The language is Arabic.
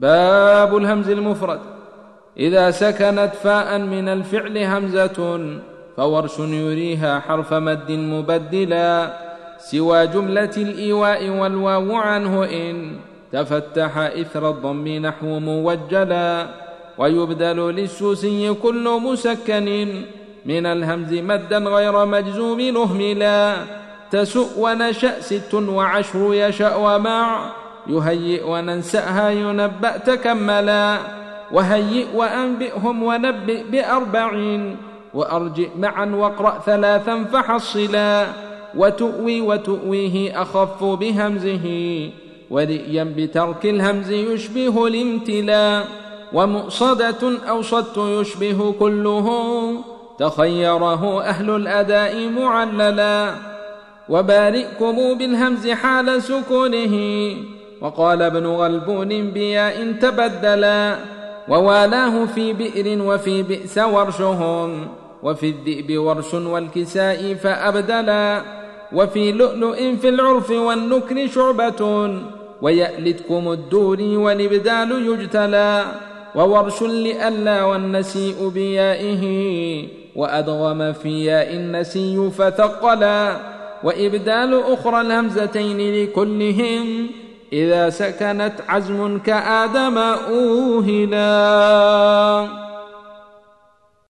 باب الهمز المفرد. إذا سكنت فاء من الفعل همزة فورش يريها حرف مد مبدلا سوى جملة الإيواء والواو عنه إن تفتح إثر الضم نحو موجلا. ويبدل للسوسي كل مسكن من الهمز مدا غير مجزوم نهملا تسؤ ونشأ ست وعشر يشأ ومع يهيئ وننسأها ينبأ تكملا وهيئ وأنبئهم ونبئ بأربعين. وأرجئ معا واقرأ ثلاثا فحصلا. وتؤوي وتؤويه أخف بهمزه. ورئيا بترك الهمز يشبه الامتلا. ومؤصدة أو صدت يشبه كله. تخيره أهل الأداء معللا. وبارئكم بالهمز حال سكونه. وقال ابن غلبون بياء تبدلا ووالاه في بئر وفي بئس ورشهم وفي الذئب ورش والكساء فأبدلا وفي لؤلؤ في العرف والنكر شعبة ويألتكم الدور والإبدال يجتلى وورش لألا والنسيء بيائه وأدغم في ياء النسي فثقلا وإبدال أخرى الهمزتين لكلهم إذا سكنت عزم كآدم أوهلا.